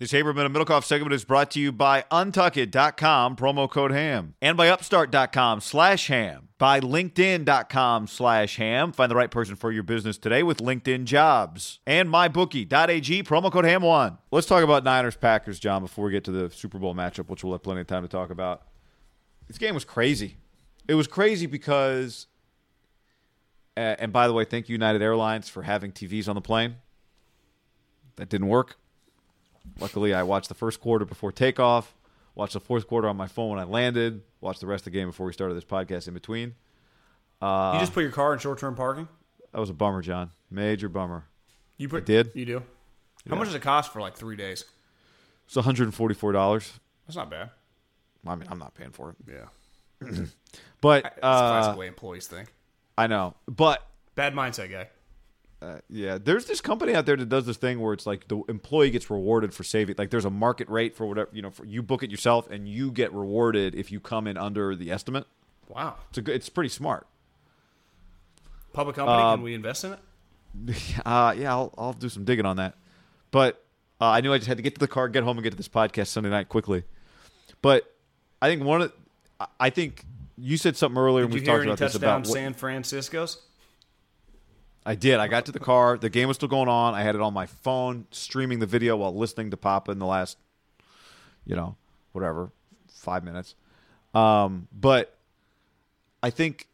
This Haberman and Middlekauff segment is brought to you by Untuckit.com, promo code HAM, and by Upstart.com slash HAM, by LinkedIn.com slash HAM. Find the right person for your business today with LinkedIn Jobs, and MyBookie.ag, promo code HAM1. Let's talk about Niners-Packers, John, before we get to the Super Bowl matchup, which we'll have plenty of time to talk about. This game was crazy. It was crazy because, and by the way, thank you United Airlines for having TVs on the plane. That didn't work. Luckily, I watched the first quarter before takeoff, watched the fourth quarter on my phone when I landed, watched the rest of the game before we started this podcast in between. Uh, you just put your car in short-term parking. That was a bummer, John. Major bummer. You put I did. You do. How much does it cost for like three days? It's one hundred and forty-four dollars. That's not bad. I mean, I'm not paying for it, Yeah, but that's classic uh, way employees think. I know. But Bad mindset, guy. Uh, yeah, there's this company out there that does this thing where it's like the employee gets rewarded for saving. Like there's a market rate for whatever you know. For, you book it yourself, and you get rewarded if you come in under the estimate. Wow. It's a good. It's pretty smart. Public company. Um, can we invest in it? Uh, yeah, I'll, I'll do some digging on that. But uh, I knew I just had to get to the car, get home, and get to this podcast Sunday night quickly. But I think one of, I- think you said something earlier, Did you we talked about this touchdown about what, San Francisco's? I did. I got to the car. The game was still going on. I had it on my phone, streaming the video while listening to Papa in the last, you know, whatever, five minutes. Um, but I think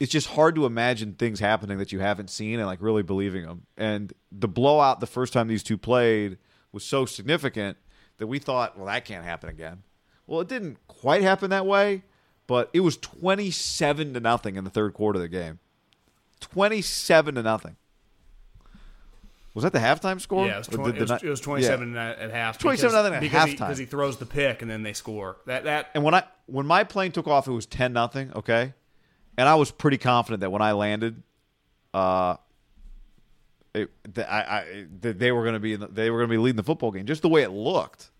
it's just hard to imagine things happening that you haven't seen and like really believing them. And the blowout the first time these two played was so significant that we thought, well, that can't happen again. Well, it didn't quite happen that way, but it was 27 to nothing in the third quarter of the game. 27 to nothing. Was that the halftime score? Yeah, it was, Or 20, did it was, it was 27 Yeah. at, half. 27 because- nothing at because he, halftime. because he throws the pick and then they score. That that And when I when my plane took off, it was 10 nothing. Okay, and I was pretty confident that when I landed, uh, it, I, I they were going to be in the, they were going to be leading the football game. Just the way it looked.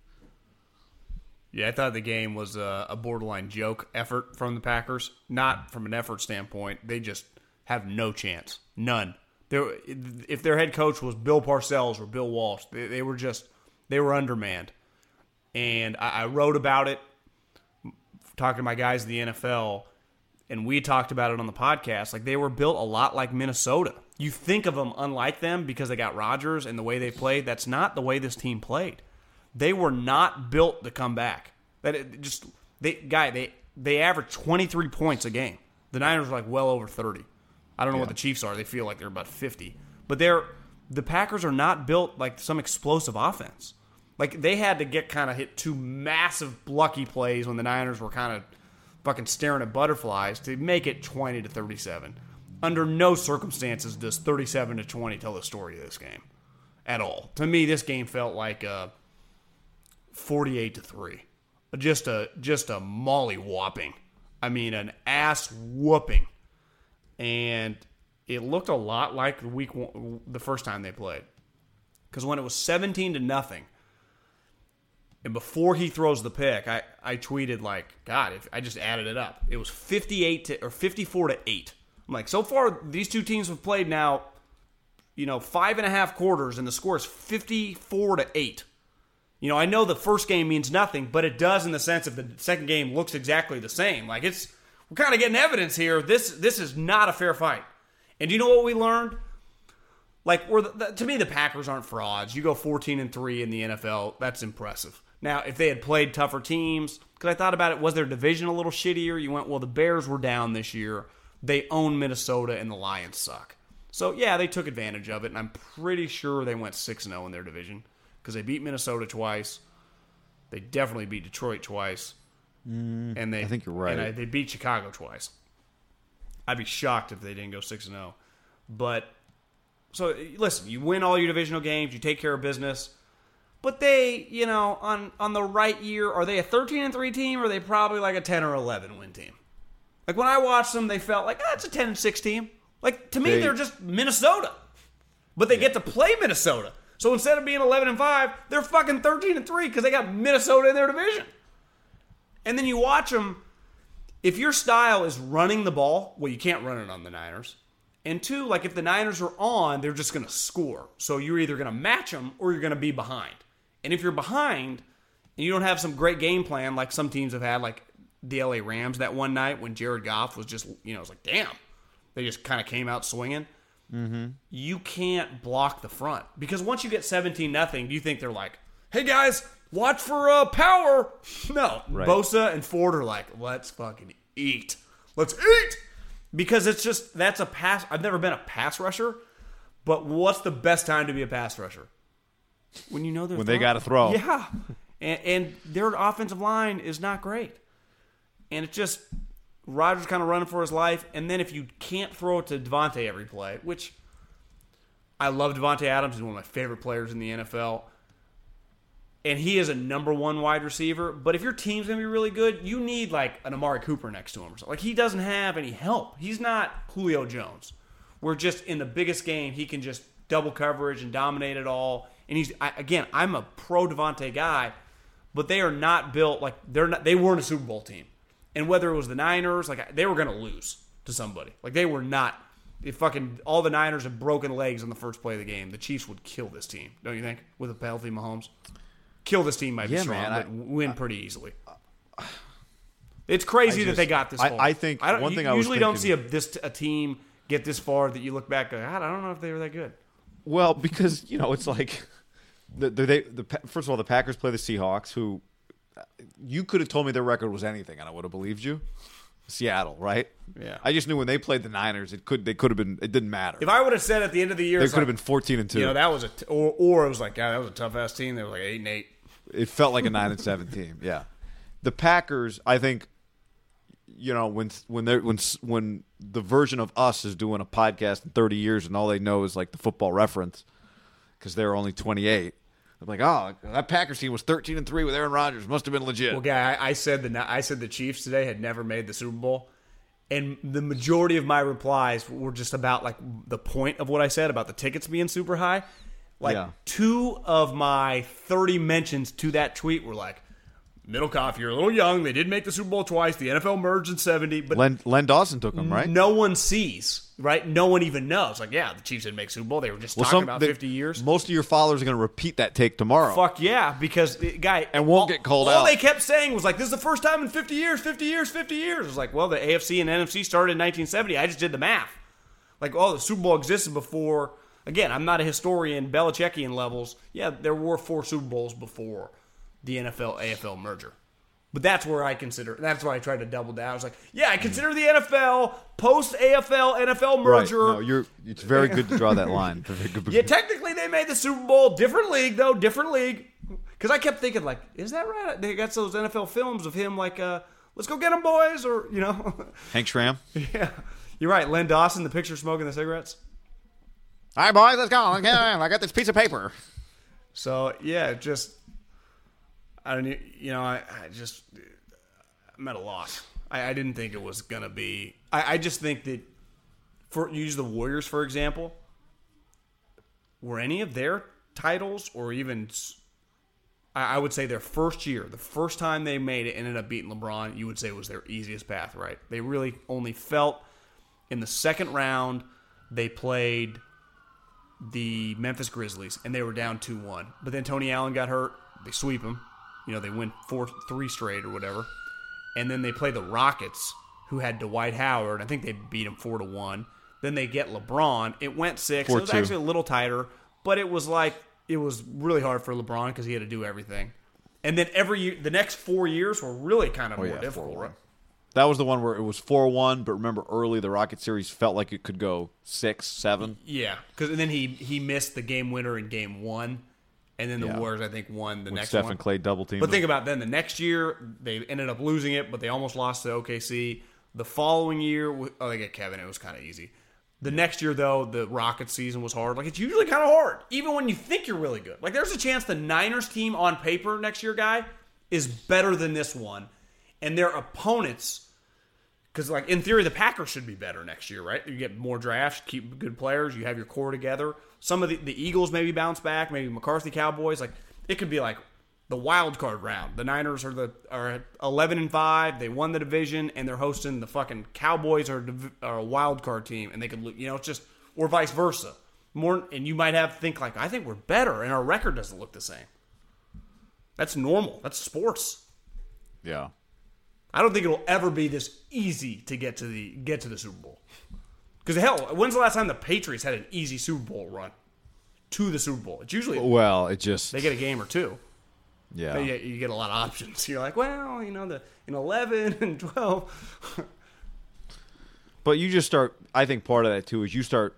Yeah, I thought the game was a, a borderline joke effort from the Packers. Not from an effort standpoint. They just have no chance. None. There, if their head coach was Bill Parcells or Bill Walsh, they, they were just they were undermanned. And I, I wrote about it, talking to my guys in the NFL, and we talked about it on the podcast. Like they were built a lot like Minnesota. You think of them unlike them because they got Rodgers and the way they played. That's not the way this team played. They were not built to come back. That it just they guy they they averaged twenty three points a game. The Niners were like well over thirty. I don't know what the Chiefs are. They feel like they're about fifty, but they're the Packers are not built like some explosive offense. Like they had to get kind of hit two massive lucky plays when the Niners were kind of fucking staring at butterflies to make it twenty to thirty seven. Under no circumstances does thirty seven to twenty tell the story of this game at all. To me, this game felt like a forty-eight to three, just a just a molly whopping. I mean, an ass whooping, and it looked a lot like the week one, the first time they played. because when it was 17 to nothing, and before he throws the pick, I, I tweeted like, God, if I just added it up, it was 58 to or 54 to eight. I'm like, so far these two teams have played now, you know, five and a half quarters, and the score is 54 to eight. You know, I know the first game means nothing, but it does in the sense of the second game looks exactly the same. Like it's we're kind of getting evidence here. This this is not a fair fight. And do you know what we learned? Like, we're the, the, to me, the Packers aren't frauds. You go 14 and three in the NFL. That's impressive. Now, if they had played tougher teams, because I thought about it, was their division a little shittier? You went, well, the Bears were down this year. They own Minnesota, and the Lions suck. So yeah, they took advantage of it, and I'm pretty sure they went six 0 in their division because they beat Minnesota twice. They definitely beat Detroit twice, Mm, and they I think you're right. And I, they beat Chicago twice. I'd be shocked if they didn't go six and zero. But so listen, you win all your divisional games, you take care of business. But they, you know, on on the right year, are they a thirteen and three team, or are they probably like a ten or eleven win team? Like when I watched them, they felt like ah, that's a ten and six team. Like to me, They- are just Minnesota, but they get to play Minnesota. So instead of being eleven and five, they're fucking thirteen and three because they got Minnesota in their division. And then you watch them. If your style is running the ball, well, you can't run it on the Niners. And two, like if the Niners are on, they're just going to score. So you're either going to match them or you're going to be behind. And if you're behind and you don't have some great game plan like some teams have had, like the LA Rams that one night when Jared Goff was just, you know, it was like, damn, they just kind of came out swinging. Mm-hmm. You can't block the front because once you get 17 nothing, do you think they're like, hey guys, watch for uh, power? No. Bosa and Ford are like, let's fucking eat. Let's eat. Because it's just, that's a pass. I've never been a pass rusher, but what's the best time to be a pass rusher? When you know they're When they gotta throw. Yeah. And, and their offensive line is not great. And it's just Rodgers kind of running for his life. And then if you can't throw it to Davante every play, which I love Davante Adams, he's one of my favorite players in the NFL. And he is a number one wide receiver. But if your team's gonna be really good, you need like an Amari Cooper next to him or something. Like he doesn't have any help. He's not Julio Jones. We're just in the biggest game, he can just double coverage and dominate it all. And he's I, again, I'm a pro Davante guy, but they are not built like they're not. They weren't a Super Bowl team, and whether it was the Niners, like they were to lose to somebody. Like they were not. If fucking all the Niners had broken legs on the first play of the game, the Chiefs would kill this team. Don't you think? With a healthy Mahomes, kill this team might be strong, man, I- but win pretty easily. It's crazy I that they got this I- I think I don't, one thing I was usually don't see a this a team get this far that you look back. and go, God, I don't know if they were that good. Well, because you know it's like the, the, they, the first of all the Packers play the Seahawks, who uh, you could have told me their record was anything, and I would have believed you. Seattle, right? Yeah. I just knew when they played the Niners, it could they could have been it didn't matter. If I would have said at the end of the year, they could have been fourteen and two. You know, that was a, t- or, or it was like, God, that was a tough ass team. They were like eight and eight. It felt like a nine and seven team. Yeah, the Packers. I think you know when when they when when the version of us is doing a podcast in thirty years and all they know is like the football reference because they're only twenty eight. I'm like, oh, that Packers team was thirteen and three with Aaron Rodgers. Must have been legit. Well, guy, I, I said the I said the Chiefs today had never made the Super Bowl, and the majority of my replies were just about like the point of what I said about the tickets being super high. Like Yeah. two of my thirty mentions to that tweet were like, "Middlekauff, you're a little young. They did make the Super Bowl twice. The NFL merged in '70, but Len, Len Dawson took them, right? no one sees, right? No one even knows. Like, yeah, the Chiefs didn't make Super Bowl. They were just Well, talking some- about they- fifty years. Most of your followers are going to repeat that take tomorrow. Fuck yeah, because the guy And won't all- get called all out. All they kept saying was like, "This is the first time in 50 years, 50 years, 50 years." It was like, well, the AFC and NFC started in 1970. I just did the math. Like, oh, the Super Bowl existed before. Again, I'm not a historian, Belichickian levels. Yeah, there were four Super Bowls before the NFL AFL merger. But that's where I consider. That's why I tried to double down. I was like, yeah, I consider the NFL post AFL NFL right? merger. No, you're. It's very good to draw that line. Yeah, technically they made the Super Bowl. Different league though, different league. Because I kept thinking like, is that right? They got those NFL films of him like, uh, let's go get them, boys, or you know, Hank Stram. yeah. You're right, Len Dawson, the picture smoking the cigarettes. All right, boys, let's go. I got this piece of paper. So yeah, just I don't you know I, I just I'm at a loss. I, I didn't think it was gonna be. I, I just think that for use the Warriors for example. Were any of their titles or even I would say their first year, the first time they made it, ended up beating LeBron. You would say was their easiest path, right? They really only felt in the second round they played the Memphis Grizzlies and they were down two one. But then Tony Allen got hurt. They sweep them. You know they win four three straight or whatever. And then they play the Rockets, who had Dwight Howard. I think they beat them four to one. Then they get LeBron. It went six. it was 4-2. actually a little tighter, but it was like it was really hard for LeBron because he had to do everything. And then every year, the next four years were really kind of Oh, more yeah, difficult. 4-1. Right? That was the one where it was four one, but remember early the Rocket series felt like it could go six, seven. Yeah, because then he he missed the game winner in game one, and then the Yeah. Warriors I think won the When next Steph one. and Clay double team. But think about then the next year they ended up losing it, but they almost lost to OKC. The following year, oh they get Kevin, it was kind of easy. The next year though, the Rocket season was hard. Like it's usually kind of hard, even when you think you're really good. Like there's a chance the Niners team on paper next year, guy, is better than this one, and their opponents. Because, like in theory, the Packers should be better next year, right? You get more drafts, keep good players, you have your core together. Some of the, the Eagles maybe bounce back, maybe McCarthy Cowboys. Like it could be like the wild card round. The Niners are the are eleven and five. They won the division, and they're hosting the fucking Cowboys are, are a wild card team, and they could you know it's just or vice versa. More, and you might have think like I think we're better, and our record doesn't look the same. That's normal. That's sports. yeah. I don't think it'll ever be this easy to get to the get to the Super Bowl. Because hell, when's the last time the Patriots had an easy Super Bowl run to the Super Bowl? It's usually Well, it just they get a game or two. yeah. But you, you get a lot of options. You're like, well, you know, the in eleven and twelve. But you just start. I think part of that too is you start.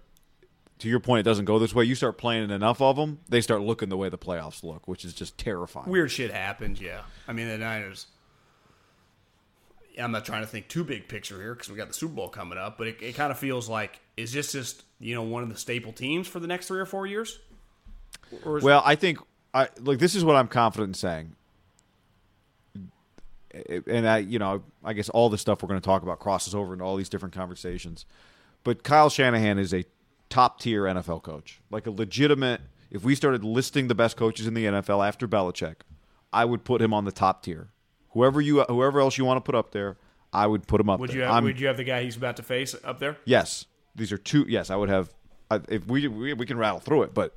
To your point, it doesn't go this way. You start playing enough of them, they start looking the way the playoffs look, which is just terrifying. Weird shit happens. Yeah, I mean the Niners. I'm not trying to think too big picture here because we got the Super Bowl coming up, but it, it kind of feels like is this just you know one of the staple teams for the next three or four years? Or Well, I think I like this is what I'm confident in saying. And I, you know, I guess all the stuff we're going to talk about crosses over into all these different conversations. But Kyle Shanahan is a top tier NFL coach, like a legitimate. If we started listing the best coaches in the NFL after Belichick, I would put him on the top tier. Whoever you, whoever else you want to put up there, I would put him up Would there. you have, I'm- would you have the guy he's about to face up there? Yes, these are two. Yes, I would have. I- If we, we we can rattle through it, but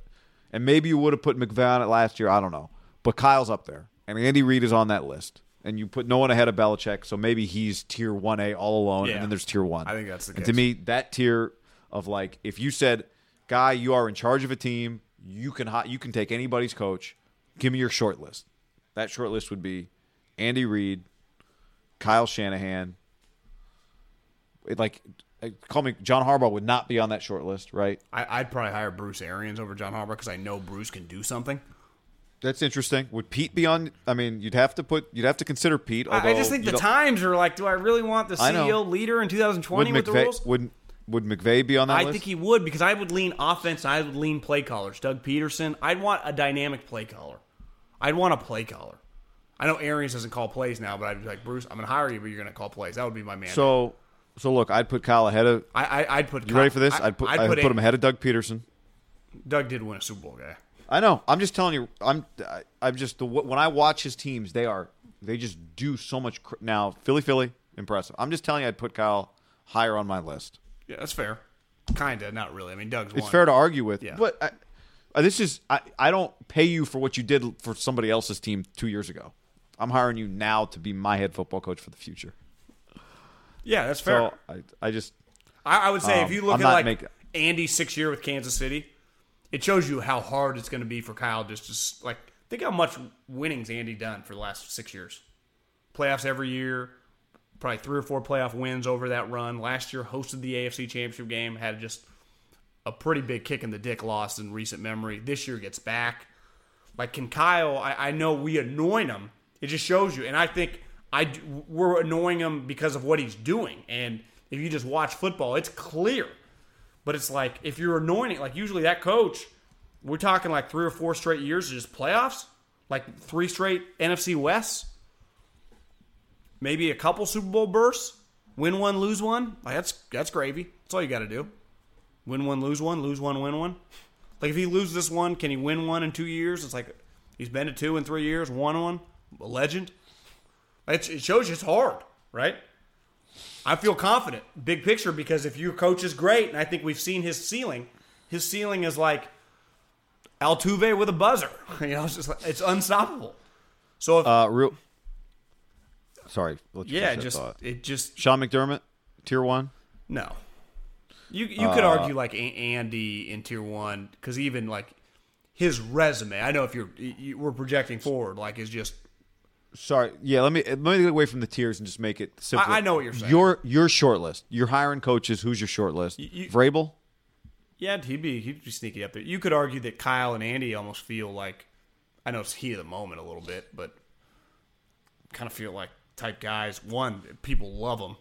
and maybe you would have put McVay on it last year. I don't know, but Kyle's up there, and Andy Reid is on that list, and you put no one ahead of Belichick, so maybe he's tier one A all alone, Yeah. and then there's tier one. I think that's the And to me, that tier of like, if you said, "Guy, you are in charge of a team, you can you can take anybody's coach. Give me your short list." That short list would be Andy Reid, Kyle Shanahan, it, like uh, call me John Harbaugh would not be on that short list, right? I, I'd probably hire Bruce Arians over John Harbaugh because I know Bruce can do something. That's interesting. Would Pete be on? I mean, you'd have to put you'd have to consider Pete. I, I just think the times are like, do I really want the CEO leader in would 2020 with the rules? would would McVay be on that I list? think he would because I would lean offense. I would lean play callers. Doug Pederson. I'd want a dynamic play caller. I'd want a play caller. I know Arians doesn't call plays now, but I'd be like Bruce. I'm going to hire you, but you're going to call plays. That would be my man. so. So look, I'd put Kyle ahead of. I, I, I'd put. You ready for this? I, I'd put I'd put, a- him ahead of Doug Pederson. Doug did win a Super Bowl guy. I know. I'm just telling you. I'm. I, I'm just the when I watch his teams, they are they just do so much. Cr- now Philly, Philly, impressive. I'm just telling you, I'd put Kyle higher on my list. Yeah, that's fair. Kinda, not really. I mean, Doug's It's won. fair to argue with, Yeah. but I, this is I, I don't pay you for what you did for somebody else's team two years ago. I'm hiring you now to be my head football coach for the future. Yeah, that's fair. So I, I just I, I would say Um, if you look I'm at like making- Andy's six year with Kansas City, it shows you how hard it's going to be for Kyle. Just to like think how much winnings Andy done for the last six years, playoffs every year, probably three or four playoff wins over that run. Last year hosted the AFC Championship game, had just a pretty big kick in the dick loss in recent memory. This year gets back. Like can Kyle? I, I know we anoint him. It just shows you, and I think I we're annoying him because of what he's doing. And if you just watch football, it's clear. But it's like if you're anointing, like usually that coach, we're talking like three or four straight years of just playoffs, like three straight NFC West, maybe a couple Super Bowl bursts, win one, lose one. Like that's that's gravy. That's all you got to do. Win one, lose one, lose one, win one. Like if he loses this one, can he win one in two years? It's like he's been to two in three years, won one, a legend. It, it shows you it's hard, right? I feel confident, big picture, because if your coach is great, and I think we've seen his ceiling, his ceiling is like Altuve with a buzzer. You know, it's just like, it's unstoppable. So if, Uh, real. Sorry. yeah, just it just Sean McDermott, tier one. no. You you could Uh, argue like Andy in tier one because even like his resume. I know if you're you, we're projecting forward, like is just Sorry. Yeah. Let me let me get away from the tiers and just make it simple. I know what you're saying. Your your short list. You're hiring coaches. Who's your short list? you- Vrabel. yeah he'd be he'd be sneaky up there. You could argue that Kyle and Andy almost feel like I know it's heat of the moment a little bit, but kind of feel like type guys. One, people love them.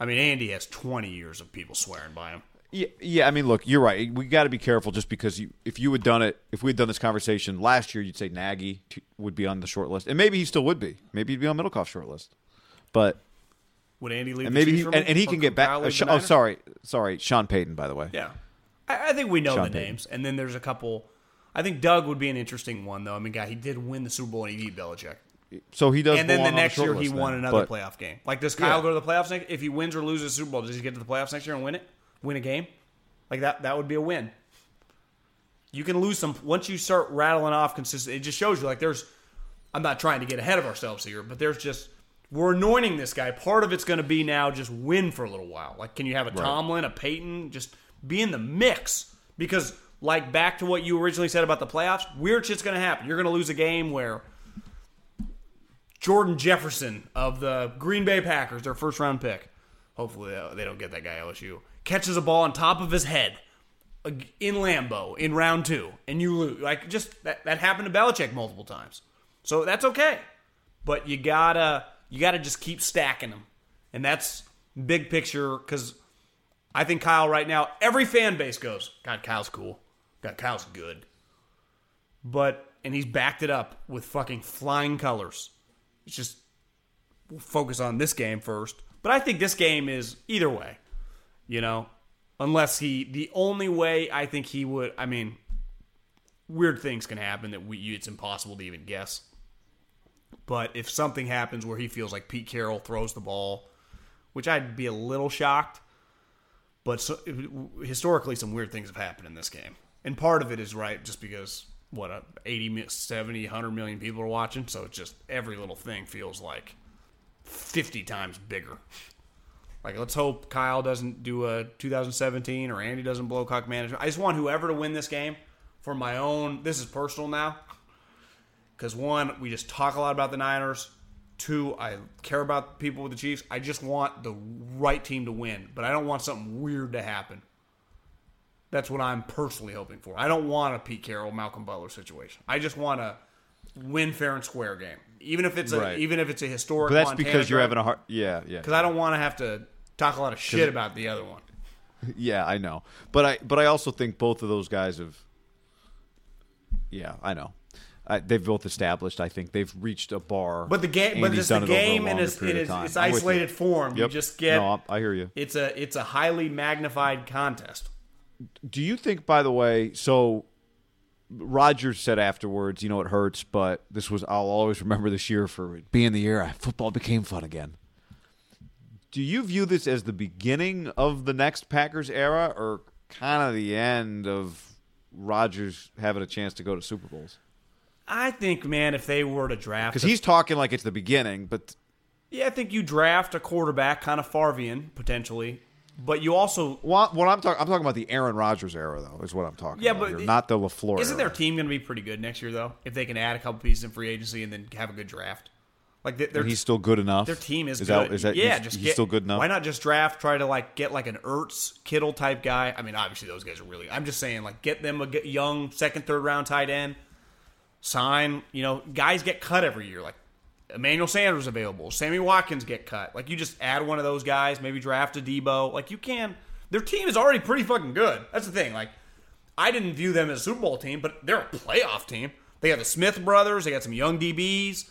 I mean, Andy has 20 years of people swearing by him. Yeah, yeah. I mean, look, you're right. We got to be careful just because you, if you had done it, if we had done this conversation last year, you'd say Nagy would be on the short list, and maybe he still would be. Maybe he'd be on Middlekauff's short list, but Would Andy leave? and the maybe he, and, and he can get back. Uh, Sh- oh, sorry, sorry, Sean Payton, by the way. Yeah, I, I think we know Sean the Payton. names, and then there's a couple. I think Doug would be an interesting one, though. I mean, guy, he did win the Super Bowl and he beat Belichick, So he does. and then the next short year he list won another but- playoff game. Like, does Kyle Yeah. go to the playoffs next? If he wins or loses the Super Bowl, does he get to the playoffs next year and win it? Win a game? Like that? That would be a win. You can lose some once you start rattling off consistent. It just shows you like there's. I'm not trying to get ahead of ourselves here, but there's just we're anointing this guy. Part of it's going to be now just win for a little while. Like, can you have a Tomlin, a Peyton, just be in the mix? Because like back to what you originally said about the playoffs, weird shit's going to happen. You're going to lose a game where Jordan Jefferson of the Green Bay Packers, their first round pick. Hopefully uh, they don't get that guy LSU. Catches a ball on top of his head in Lambeau in round two, and you lose. Like just that, that happened to Belichick multiple times, so that's okay. But you gotta you gotta just keep stacking them, and that's big picture because I think Kyle right now every fan base goes, God, Kyle's cool. God, Kyle's good. But and he's backed it up with fucking flying colors. It's just we'll focus on this game first. But I think this game is either way, you know, unless he the only way I think he would. I mean, weird things can happen that we it's impossible to even guess. But if something happens where he feels like Pete Carroll throws the ball, which I'd be a little shocked, but so, historically some weird things have happened in this game. And part of it is right just because what uh, 80 70 100 million people are watching, so it's just every little thing feels like 50 times bigger. Like, let's hope Kyle doesn't do a 2017 or Andy doesn't blow cock management. I just want whoever to win this game for my own. This is personal now. Because, one, we just talk a lot about the Niners. Two, I care about people with the Chiefs. I just want the right team to win, but I don't want something weird to happen. That's what I'm personally hoping for. I don't want a Pete Carroll, Malcolm Butler situation. I just want a win fair and square game, even if it's a Right. even if it's a historic. But that's Montana because you're having a hard. Yeah, yeah. Because I don't want to have to talk a lot of shit about the other one. Yeah, I know, but I but I also think both of those guys have. Yeah, I know. I, they've both established. I think they've reached a bar. But the game, but it's the done it a game in its, its, time. its I'm with you. isolated form. You just get. No, I- I hear you. It's a it's a highly magnified contest. Do you think, by the way, so Rodgers said afterwards, you know, it hurts, but this was I'll always remember this year for being the year I- football became fun again. Do you view this as the beginning of the next Packers era, or kind of the end of Rodgers having a chance to go to Super Bowls? I think, man, if they were to draft, Because he's talking like it's the beginning, but yeah, I think you draft a quarterback, kind of Farvian potentially, but you also what, what I'm talking, I'm talking about the Aaron Rodgers era, though, is what I'm talking Yeah, about. but here, it- not the Lafleur. Isn't their team going to be pretty good next year, though? If they can add a couple pieces in free agency and then have a good draft, like they- their And he's still good enough. their team is, is good. That, is that yeah, he's, just he's get, still good enough? Why not just draft? Try to like get like an Ertz Kittle type guy. I mean, obviously those guys are really. I'm just saying, like, get them a young second, third round tight end. Sign, you know, guys get cut every year. Like Emmanuel Sanders available, Sammy Watkins get cut. Like you just add one of those guys, maybe draft a Deebo. Like you can. Their team is already pretty fucking good. That's the thing. Like I didn't view them as a Super Bowl team, but they're a playoff team. They got the Smith brothers. They got some young DBs.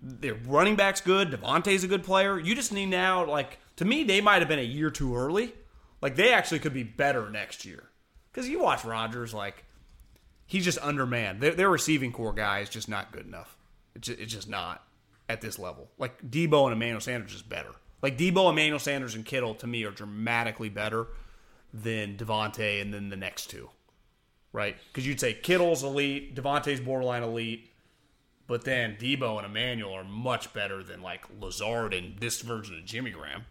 Their running back's good. Davante's a good player. You just need now, like, to me, they might have been a year too early. Like, they actually could be better next year. Because you watch Rodgers, like he's just undermanned. Their, their receiving core guy is just not good enough. It's just, it's just not at this level. Like Deebo and Emmanuel Sanders is better. Like Deebo, Emmanuel Sanders, and Kittle to me are dramatically better than Davante and then the next two, right? Because you'd say Kittle's elite, Davante's borderline elite, but then Deebo and Emmanuel are much better than like Lazard and this version of Jimmy Graham.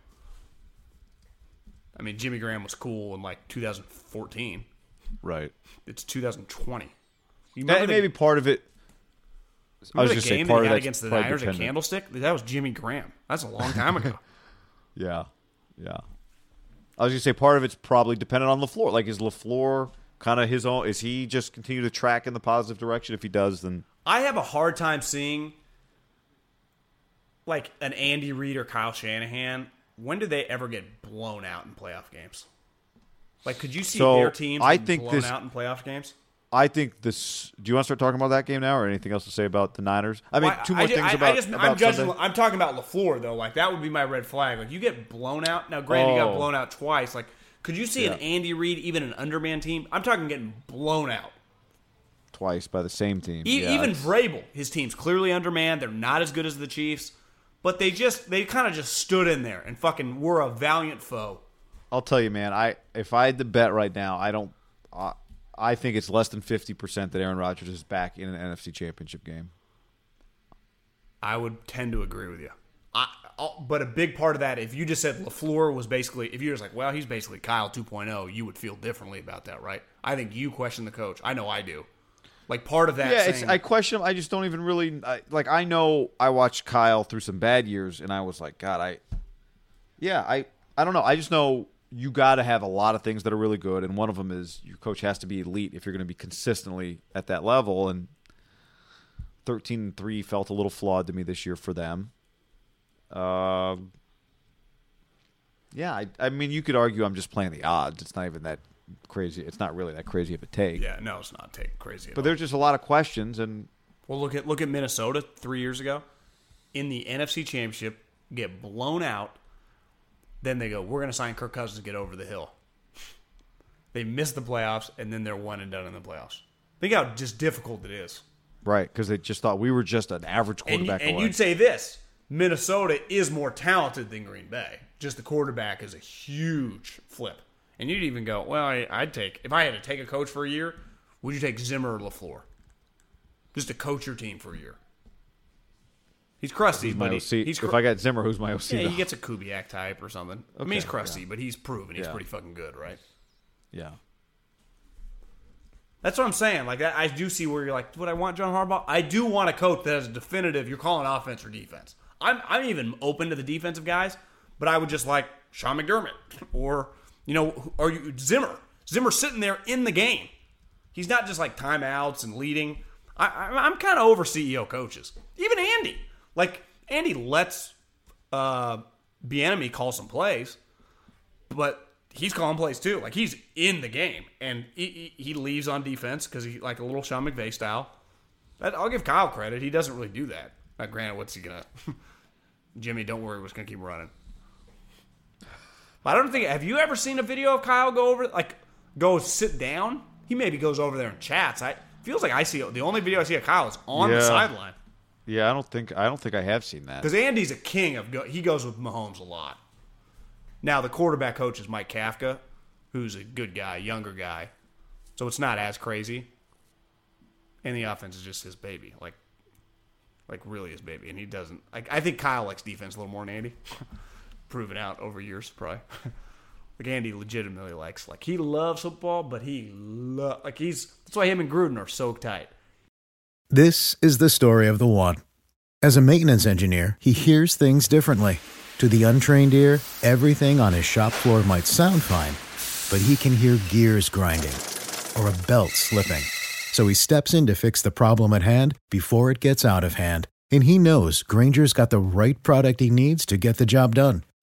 I mean, Jimmy Graham was cool in like 2014. Right. It's 2020. You And the- maybe part of it. I was just saying part that of that's against the Niners at. Candlestick? That was Jimmy Graham. That's a long time ago. Yeah, yeah. I was gonna say part of it's probably dependent on Lafleur. Like, is Lafleur kind of his own? Is he just continue to track in the positive direction? If he does, then I have a hard time seeing like an Andy Reid or Kyle Shanahan. When did they ever get blown out in playoff games? Like, could you see So, their teams I think blown this- out in playoff games? I think this. Do you want to start talking about that game now, or anything else to say about the Niners? I mean, Well, two more I, things I, about. I just, about I'm judging. Sunday. I'm talking about Lafleur though. Like that would be my red flag. Like you get blown out. Now, granted, you got Oh. blown out twice. Like, could you see an Andy Reid, even an underman team? I'm talking getting blown out. Twice by the same team. E- Yeah, even it's- Vrabel, his team's clearly undermanned. They're not as good as the Chiefs, but they just they kind of just stood in there and fucking were a valiant foe. I'll tell you, man. I if I had to bet right now, I don't. I I think it's less than fifty percent that Aaron Rodgers is back in an NFC Championship game. I would tend to agree with you. I, uh, but a big part of that, if you just said Lafleur was basically, if you're just like, well, he's basically Kyle 2.0, you would feel differently about that, right? I think you question the coach. I know I do. Like part of that, Yeah, saying, I question. I just don't even really I, like. I know I watched Kyle through some bad years, and I was like, God, I, yeah, I, I don't know. I just know you got to have a lot of things that are really good, and one of them is your coach has to be elite if you're going to be consistently at that level. And thirteen and three felt a little flawed to me this year for them. Um, yeah, I, I mean, you could argue I'm just playing the odds. It's not even that crazy. It's not really that crazy of a take. yeah, no, it's not take crazy. But all. there's just a lot of questions, and Well, look at look at Minnesota three years ago in the NFC Championship, get blown out. Then they go, "We're going to sign Kirk Cousins to get over the hill." They miss the playoffs, and then they're one and done in the playoffs. Think how just difficult it is. Right, because they just thought we were just an average And, quarterback and away. you'd say this: Minnesota is more talented than Green Bay. Just the quarterback is a huge flip. And you'd even go, "Well, I, I'd take if I had to take a coach for a year, would you take Zimmer or Lafleur? Just to coach your team for a year." He's crusty, but he, OC. he's if I got Zimmer, who's my OC? yeah, though? he gets a Kubiak type or something. I mean, he's Okay, crusty, but he's proven he's Yeah. pretty fucking good, right? yeah. That's what I'm saying. Like I, I do see where you're like, would I want John Harbaugh? I do want a coach that has a definitive. You're calling offense or defense. I'm I'm even open to the defensive guys, but I would just like Sean McDermott or you know, are you Zimmer. Zimmer sitting there in the game. He's not just like timeouts and leading. I, I'm kind of over CEO coaches. Even Andy, like Andy lets uh, Bieniemy call some plays, but he's calling plays too. Like he's in the game, and he, he, he leaves on defense because he like a little Sean McVay style. I'll give Kyle credit. He doesn't really do that. Now, granted, what's he gonna? Jimmy, don't worry, we're gonna keep running. But I don't think. Have you ever seen a video of Kyle go over like go sit down? He maybe goes over there and chats. I feels like I see the only video I see of Kyle is on the sideline Yeah, I don't think I don't think I have seen that. because Andy's a king of go, he goes with Mahomes a lot. Now the quarterback coach is Mike Kafka, who's a good guy, younger guy, so it's not as crazy. And the offense is just his baby, like, like really his baby, and he doesn't. Like I think Kyle likes defense a little more than Andy, proven out over years, probably. like Andy legitimately likes, like he loves football, but he lo- like he's that's why him and Gruden are so tight. This is the story of the one. As a maintenance engineer, he hears things differently. To the untrained ear, everything on his shop floor might sound fine, but he can hear gears grinding or a belt slipping. So he steps in to fix the problem at hand before it gets out of hand. And he knows Grainger's got the right product he needs to get the job done,